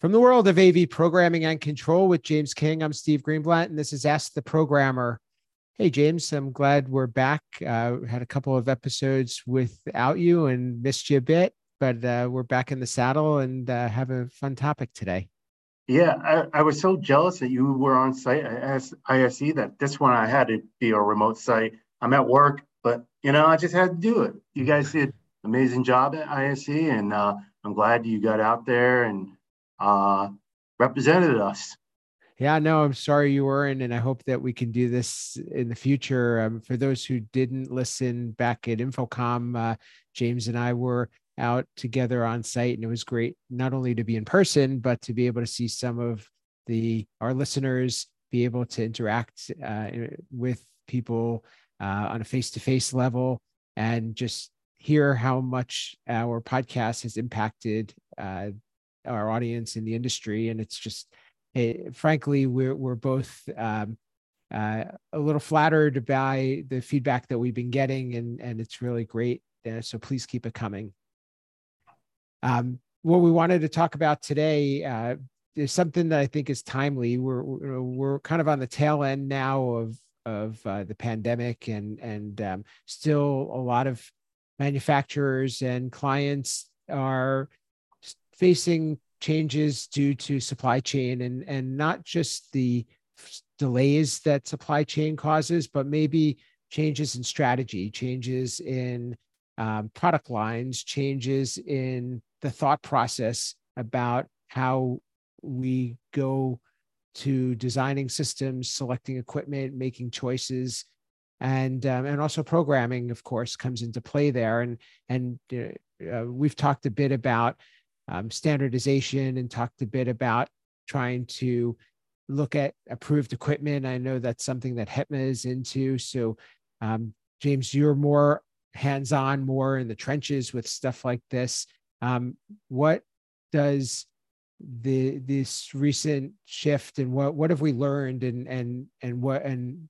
From the world of AV programming and control with James King, I'm Steve Greenblatt, and this is Ask the Programmer. Hey, James, I'm glad we're back. Uh, had a couple of episodes without you and missed you a bit, but uh, we're back in the saddle and uh, have a fun topic today. Yeah, I, I, was so jealous that you were on site at ISE that this one I had to be a remote site. I'm at work, but you know, I just had to do it. You guys did amazing job at ISE, and uh, I'm glad you got out there and uh, represented us. Yeah, no, I'm sorry you weren't, and I hope that we can do this in the future. Um, for those who didn't listen back at InfoComm, uh, James and I were out together on site, and it was great not only to be in person, but to be able to see some of the our listeners be able to interact uh, with people uh, on a face-to-face level, and just hear how much our podcast has impacted uh, our audience in the industry, and it's just, it, frankly, we're we're both um, uh, a little flattered by the feedback that we've been getting, and and it's really great. Uh, so please keep it coming. Um, what we wanted to talk about today uh, is something that I think is timely. We're we're kind of on the tail end now of of uh, the pandemic, and and um, still a lot of manufacturers and clients are facing changes due to supply chain and and not just the delays that supply chain causes but maybe changes in strategy changes in um, product lines changes in the thought process about how we go to designing systems selecting equipment making choices and um, and also programming of course comes into play there. And and uh, we've talked a bit about um, standardization and talked a bit about trying to look at approved equipment. I know that's something that HETMA is into. So, um, James, you're more hands on, more in the trenches with stuff like this. Um, what does the this recent shift and what what have we learned and and and what and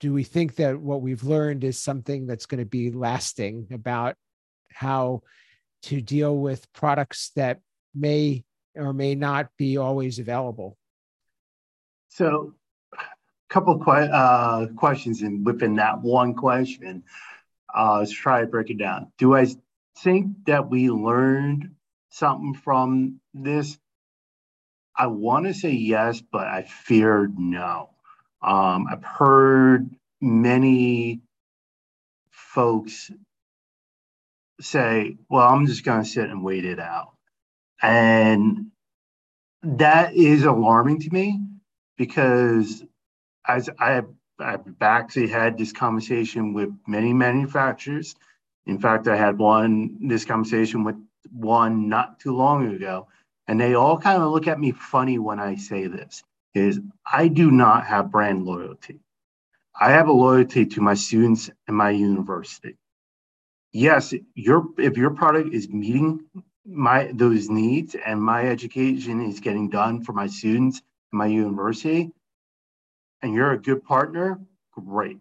do we think that what we've learned is something that's going to be lasting about how to deal with products that may or may not be always available? So, a couple que- uh, questions in within that one question. Uh, let's try to break it down. Do I think that we learned something from this? I want to say yes, but I fear no. Um, I've heard many folks say, well, I'm just going to sit and wait it out. And that is alarming to me because as I, I've actually had this conversation with many manufacturers. In fact, I had one, this conversation with one not too long ago, and they all kind of look at me funny when I say this is I do not have brand loyalty. I have a loyalty to my students and my university yes, your if your product is meeting my those needs and my education is getting done for my students my university and you're a good partner great.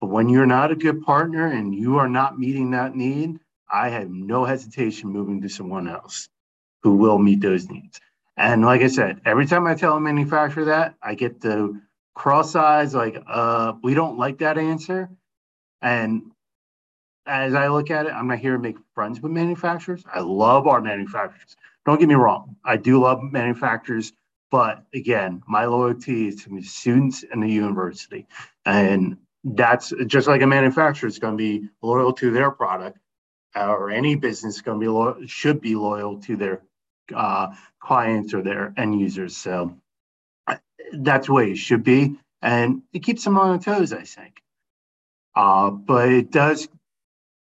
But when you're not a good partner and you are not meeting that need i have no hesitation moving to someone else who will meet those needs. And like i said every time i tell a manufacturer that i get the cross eyes like uh we don't like that answer. And as I look at it, I'm not here to make friends with manufacturers. I love our manufacturers. Don't get me wrong. I do love manufacturers, but again, my loyalty is to the students and the university. And that's just like a manufacturer is going to be loyal to their product, or any business going to be loyal, should be loyal to their uh, clients or their end users. So that's the way it should be. And it keeps them on their toes, I think. Uh, but it does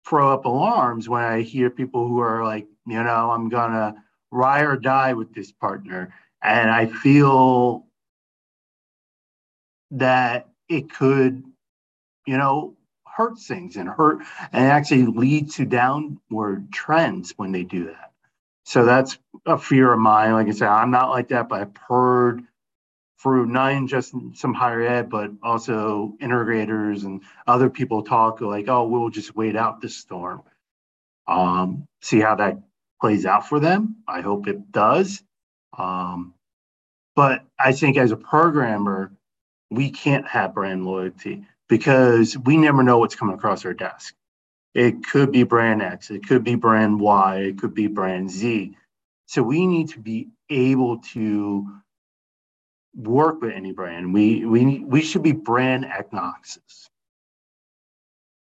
throw up alarms when I hear people who are like, you know, I'm gonna ride or die with this partner. And I feel that it could, you know, hurt things and hurt and actually lead to downward trends when they do that. So that's a fear of mine. Like I said, I'm not like that, but I've heard through not just some higher ed, but also integrators and other people talk like, oh, we'll just wait out this storm. Um, see how that plays out for them. I hope it does. Um, but I think as a programmer, we can't have brand loyalty because we never know what's coming across our desk. It could be brand X, it could be brand Y, it could be brand Z. So we need to be able to work with any brand. We we we should be brand agnostic.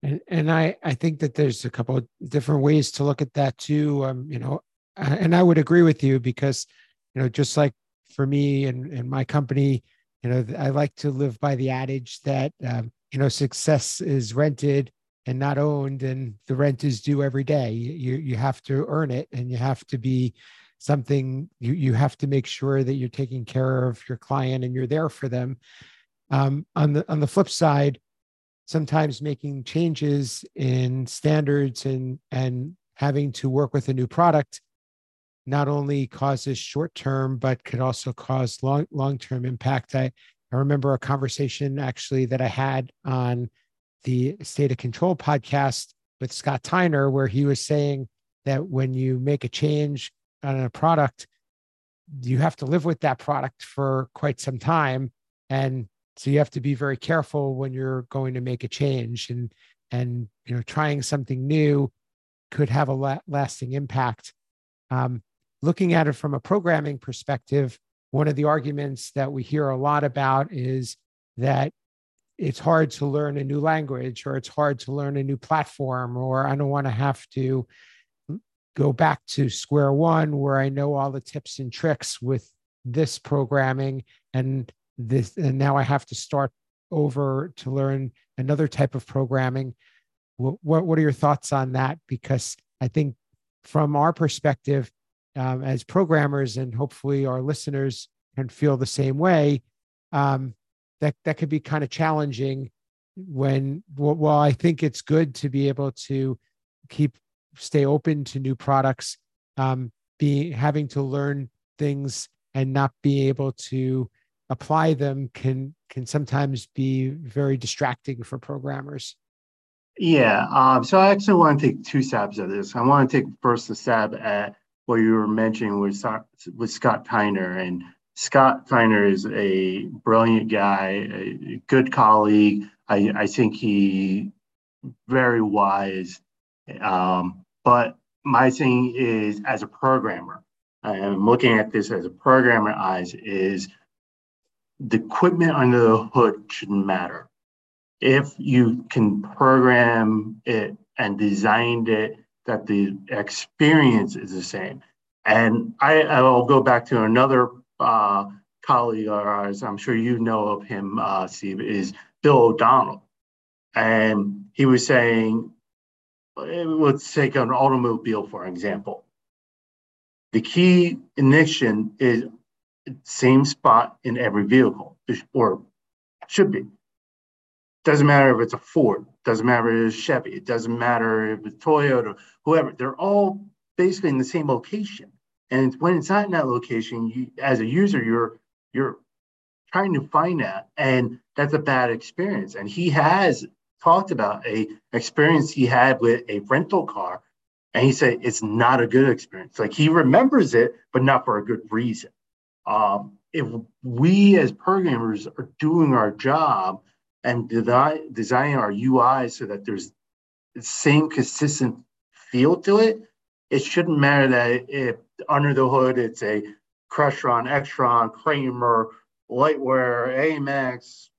And and I I think that there's a couple of different ways to look at that too. Um, you know, and I would agree with you because you know just like for me and and my company, you know, I like to live by the adage that um, you know success is rented and not owned and the rent is due every day you you have to earn it and you have to be something you you have to make sure that you're taking care of your client and you're there for them. Um, on the on the flip side sometimes making changes in standards and and having to work with a new product not only causes short term but could also cause long long term impact. I i remember a conversation actually that i had on the State of Control podcast with Scott Tyner, where he was saying that when you make a change on a product, you have to live with that product for quite some time. And so you have to be very careful when you're going to make a change and and you know trying something new could have a la- lasting impact um, looking at it from a programming perspective one of the arguments that we hear a lot about is that it's hard to learn a new language or it's hard to learn a new platform or i don't want to have to go back to square one where i know all the tips and tricks with this programming and this and now i have to start over to learn another type of programming. What what, what are your thoughts on that? Because i think from our perspective um, as programmers and hopefully our listeners can feel the same way um, that that could be kind of challenging when well i think it's good to be able to keep stay open to new products um be having to learn things and not be able to apply them can can sometimes be very distracting for programmers yeah um, so i actually want to take two stabs at this i want to take first a stab at what you were mentioning with, with scott tyner and Scott Tyner is a brilliant guy, a good colleague. I, I think he very wise. Um, but my thing is, as a programmer, I'm looking at this as a programmer eyes, is the equipment under the hood shouldn't matter. If you can program it and designed it, that the experience is the same. And I, I'll go back to another uh, colleague of ours, I'm sure you know of him, uh, Steve, is Bill O'Donnell. And he was saying, Eh, let's take an automobile, for example. The key ignition is same spot in every vehicle, or should be. Doesn't matter if it's a Ford, doesn't matter if it's Chevy, it doesn't matter if it's Toyota, whoever, they're all basically in the same location. And when it's not in that location, you, as a user, you're you're trying to find that, and that's a bad experience. And he has talked about a experience he had with a rental car, and he said it's not a good experience. Like he remembers it, but not for a good reason. Um, if we as programmers are doing our job and design, designing our UI so that there's the same consistent feel to it, it shouldn't matter that if under the hood it's a Crestron, Extron, Kramer, Lightware, AMX,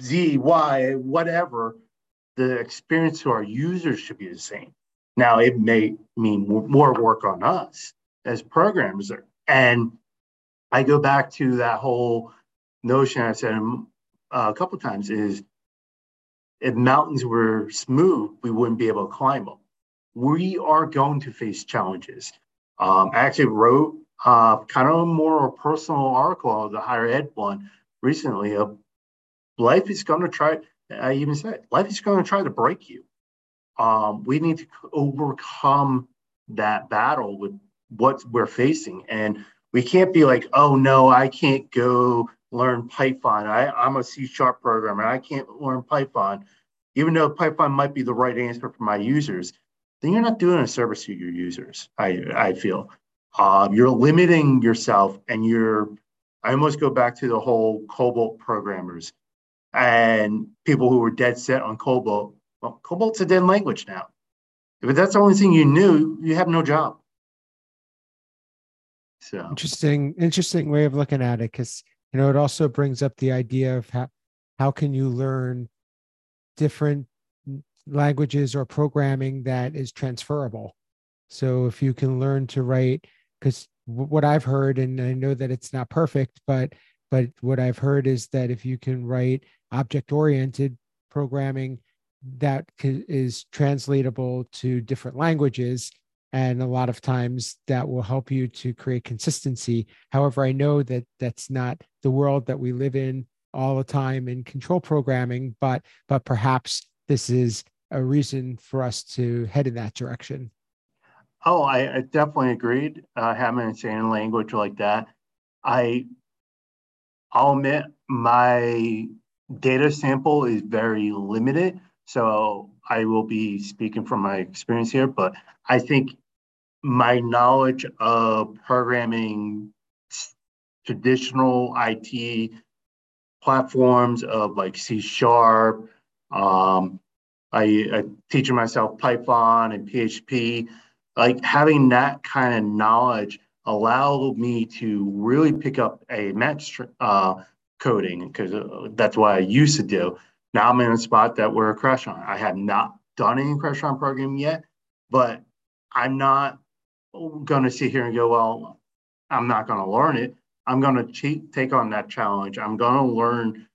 Z, Y, whatever, the experience to our users should be the same. Now, it may mean more work on us as programmers. And I go back to that whole notion I said uh, a couple times is if mountains were smooth, we wouldn't be able to climb them we are going to face challenges. Um, I actually wrote uh, kind of a more personal article, the higher ed one, recently. Of life is going to try. I even said life is going to try to break you. Um, we need to overcome that battle with what we're facing, and we can't be like, oh no, I can't go learn Python. I, I'm a C sharp programmer. I can't learn Python, even though Python might be the right answer for my users then you're not doing a service to your users. I I feel. uh, you're limiting yourself and you're i almost go back to the whole cobol programmers and people who were dead set on cobol well cobol's a dead language now. If that's the only thing you knew you have no job. So. Interesting interesting way of looking at it because you know it also brings up the idea of how how can you learn different languages or programming that is transferable? So if you can learn to write because what I've heard, and I know that it's not perfect, but but what I've heard is that if you can write object-oriented programming that is translatable to different languages, and a lot of times that will help you to create consistency. However, I know that that's not the world that we live in all the time in control programming, but but perhaps this is a reason for us to head in that direction. Oh, I, I definitely agreed. Uh, having a insane language like that, I, I'll admit my data sample is very limited, so I will be speaking from my experience here. But I think my knowledge of programming traditional IT platforms of like C sharp, um, I, I teaching myself Python and PHP like having that kind of knowledge allowed me to really pick up a match uh, coding because uh, that's what I used to do. Now I'm in a spot that we're a Crestron. I have not done any Crestron programming yet, but I'm not going to sit here and go, well, I'm not going to learn it. I'm going to take on that challenge. I'm going to learn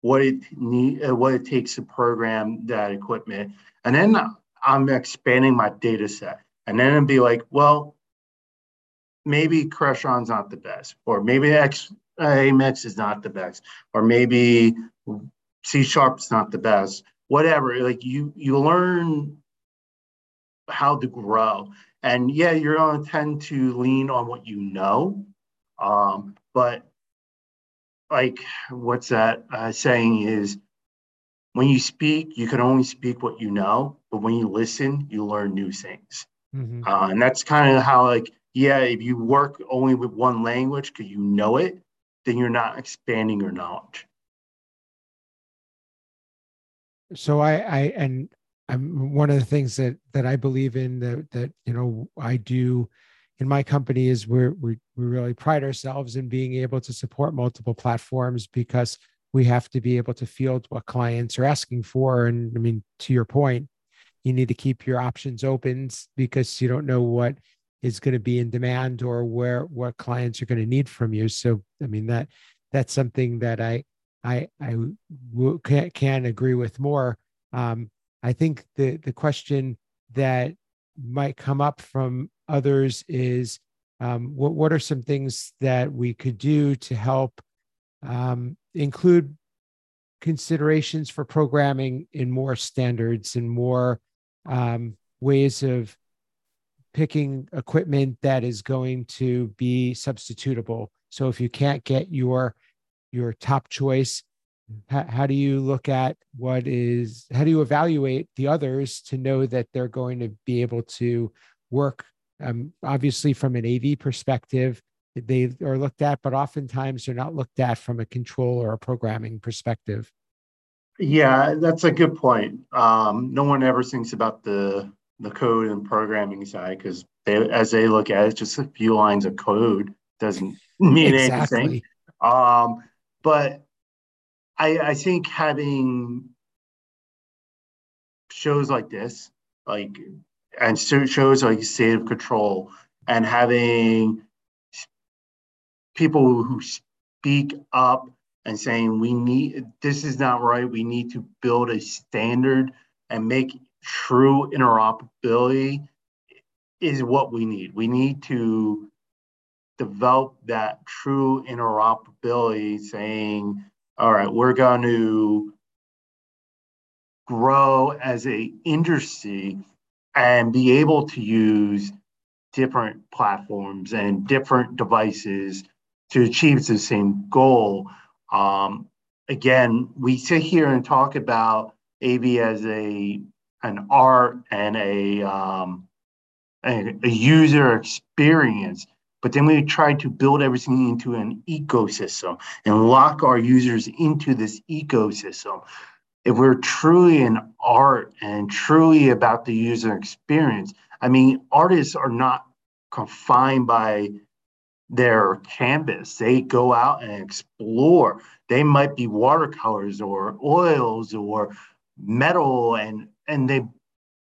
what it need, uh, what it takes to program that equipment, and then I'm expanding my data set and then it'd be like, well, maybe Crestron's not the best, or maybe X Amex is not the best, or maybe C Sharp's not the best. Whatever, like you you learn how to grow, and yeah, you're going to tend to lean on what you know, um, but like what's that uh, saying is when you speak, you can only speak what you know, but when you listen, you learn new things. Mm-hmm. Uh, and that's kind of how, like, yeah, if you work only with one language because you know it, then you're not expanding your knowledge. So I, I, and I'm one of the things that that I believe in that that you know I do in my company is we're we we really pride ourselves in being able to support multiple platforms because we have to be able to field what clients are asking for. And I mean, to your point, you need to keep your options open because you don't know what is going to be in demand or where what clients are going to need from you. So i mean that that's something that i i i w- can, can agree with more. Um, i think the the question that might come up from others is um, what what are some things that we could do to help um, include considerations for programming in more standards and more um, ways of picking equipment that is going to be substitutable. So if you can't get your your top choice, how, how do you look at what is how do you evaluate the others to know that they're going to be able to work? Um, obviously, from an AV perspective, they are looked at, but oftentimes they're not looked at from a control or a programming perspective. Yeah, that's a good point. Um, no one ever thinks about the the code and programming side because they, as they look at it, just a few lines of code doesn't mean exactly. anything. Um, but I, I think having shows like this, like and shows like State of Control, and having people who speak up and saying we need this is not right. We need to build a standard and make true interoperability is what we need. We need to develop that true interoperability, saying, all right, we're going to grow as a industry and be able to use different platforms and different devices to achieve the same goal um, again, we sit here and talk about AV as a an art and a um, a, a user experience, but then we try to build everything into an ecosystem and lock our users into this ecosystem. If we're truly an art and truly about the user experience, I mean, artists are not confined by their canvas. They go out and explore. They might be watercolors or oils or metal, and and they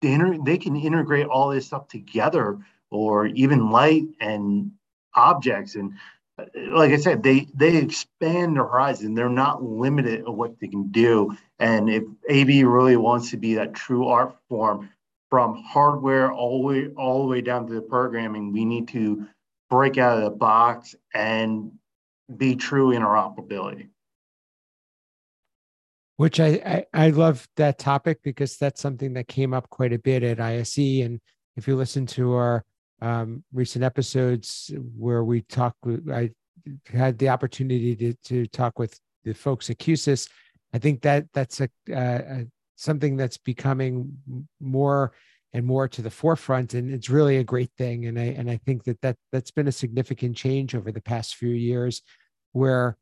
they, inter- they can integrate all this stuff together, or even light and objects. And uh, like I said, they they expand their horizon. They're not limited of what they can do. And if AV really wants to be that true art form, from hardware all the way all the way down to the programming, we need to break out of the box and be true interoperability. Which I, I, I love that topic because that's something that came up quite a bit at ISE. And if you listen to our um, recent episodes where we talk, I had the opportunity to, to talk with the folks at Q-SYS. I think that that's a, something that's becoming more and more to the forefront and it's really a great thing and i and i think that that that's been a significant change over the past few years where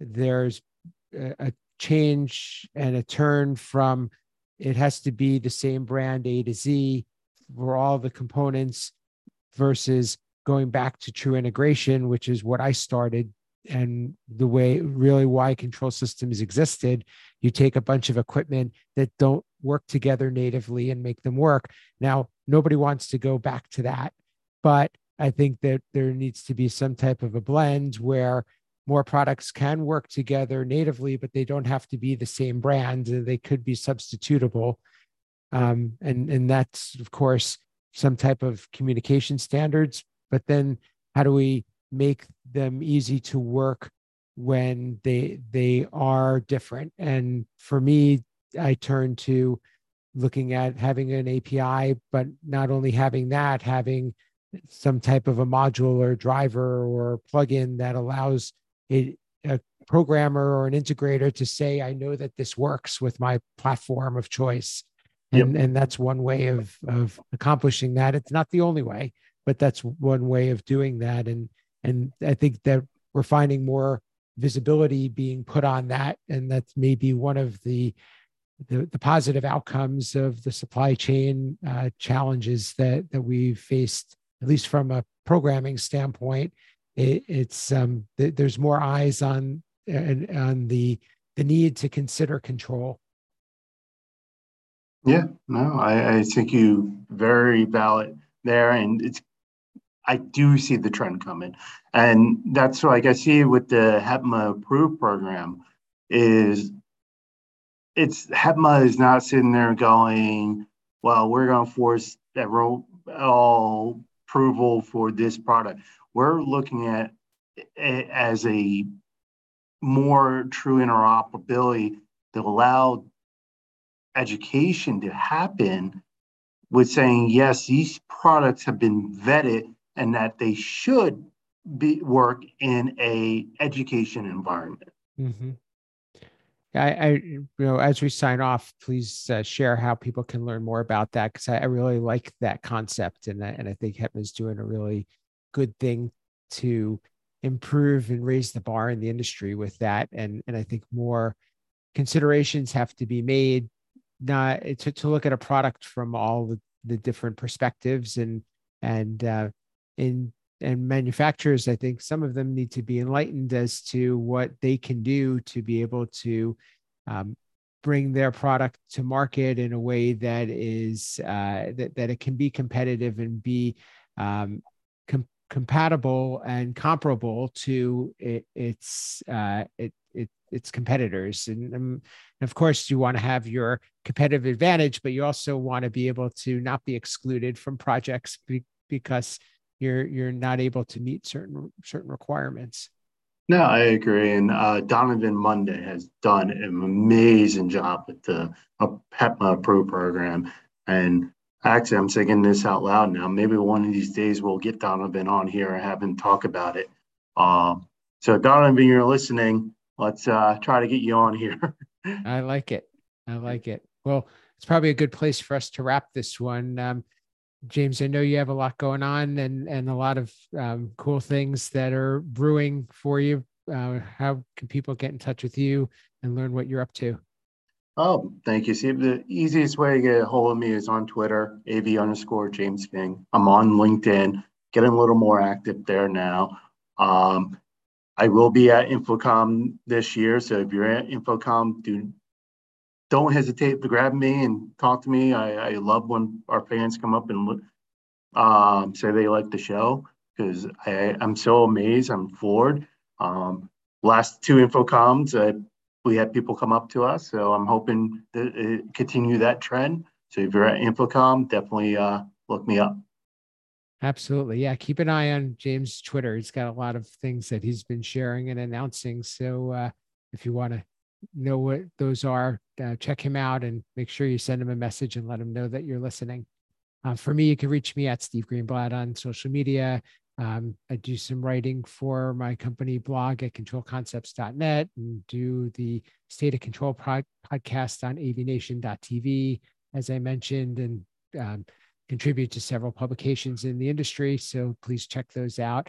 there's a change and a turn from it has to be the same brand a to z for all the components versus going back to true integration which is what i started and the way really why control systems existed. You take a bunch of equipment that don't work together natively and make them work. Now nobody wants to go back to that but i think that there needs to be some type of a blend where more products can work together natively but they don't have to be the same brand they could be substitutable. Um, and and that's of course some type of communication standards but then how do we make them easy to work when they they are different? And for me i turn to looking at having an api but not only having that having some type of a module or driver or plugin that allows a, a programmer or an integrator to say i know that this works with my platform of choice. And, yep. and that's one way of of accomplishing that. It's not the only way but that's one way of doing that. And and i think that we're finding more visibility being put on that. And that's maybe one of the the, the positive outcomes of the supply chain uh, challenges that that we've faced at least from a programming standpoint it, it's um, th- there's more eyes on and on the the need to consider control yeah no i, I think you very valid there and it's I do see the trend coming. And that's like I see with the HETMA approved program is it's HETMA is not sitting there going, well, we're going to force that all approval for this product. We're looking at as a more true interoperability that allow education to happen with saying, yes, these products have been vetted and that they should be work in a education environment. Mm-hmm. I, I, you know, as we sign off, please uh, share how people can learn more about that because I, I, really like that concept, and I, and I think HETMA is doing a really good thing to improve and raise the bar in the industry with that, and and I think more considerations have to be made, not to, to look at a product from all the, the different perspectives and and uh, in and manufacturers i think some of them need to be enlightened as to what they can do to be able to um, bring their product to market in a way that is uh, that, that it can be competitive and be um, com- compatible and comparable to it, its uh, it, it, its competitors and, um, and of course you want to have your competitive advantage but you also want to be able to not be excluded from projects be- because you're you're not able to meet certain certain requirements. No, I agree. And uh, Donovan Monday has done an amazing job with the uh, HETMA Pro program. And actually, I'm saying this out loud now. Maybe one of these days we'll get Donovan on here and have him talk about it. Um, so, Donovan, you're listening. Let's uh, try to get you on here. I like it. I like it. Well, it's probably a good place for us to wrap this one. Um, James, I know you have a lot going on and and a lot of um, cool things that are brewing for you. Uh, how can people get in touch with you and learn what you're up to? Oh, thank you. See, the easiest way to get a hold of me is on Twitter, AV underscore James King. I'm on LinkedIn, getting a little more active there now. Um, I will be at InfoComm this year. So if you're at InfoComm, do, don't hesitate to grab me and talk to me. I, I love when our fans come up and um, say they like the show because I'm so amazed. I'm floored. Um, last two InfoComms, uh, we had people come up to us. So I'm hoping to continue that trend. So if you're at InfoComm, definitely uh, look me up. Absolutely. Yeah. Keep an eye on James' Twitter. He's got a lot of things that he's been sharing and announcing. So uh, if you want to know what those are, uh, check him out and make sure you send him a message and let him know that you're listening. Uh, for me, you can reach me at Steve Greenblatt on social media. Um, I do some writing for my company blog at controlconcepts.net and do the State of Control pod- podcast on avnation.tv, as I mentioned, and um, contribute to several publications in the industry. So please check those out.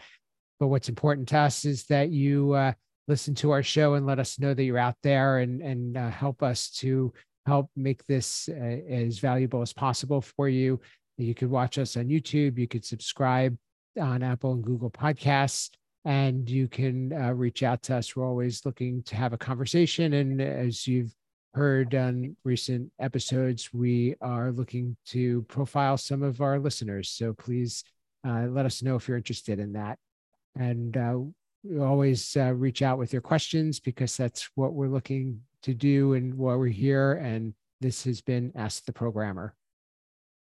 But what's important to us is that you uh, listen to our show and let us know that you're out there and, and uh, help us to help make this uh, as valuable as possible for you. You could watch us on YouTube. You could subscribe on Apple and Google Podcasts, and you can uh, reach out to us. We're always looking to have a conversation. And as you've heard on recent episodes, we are looking to profile some of our listeners. So please uh, let us know if you're interested in that. And uh, always uh, reach out with your questions because that's what we're looking to do and why we're here. And this has been Ask the Programmer.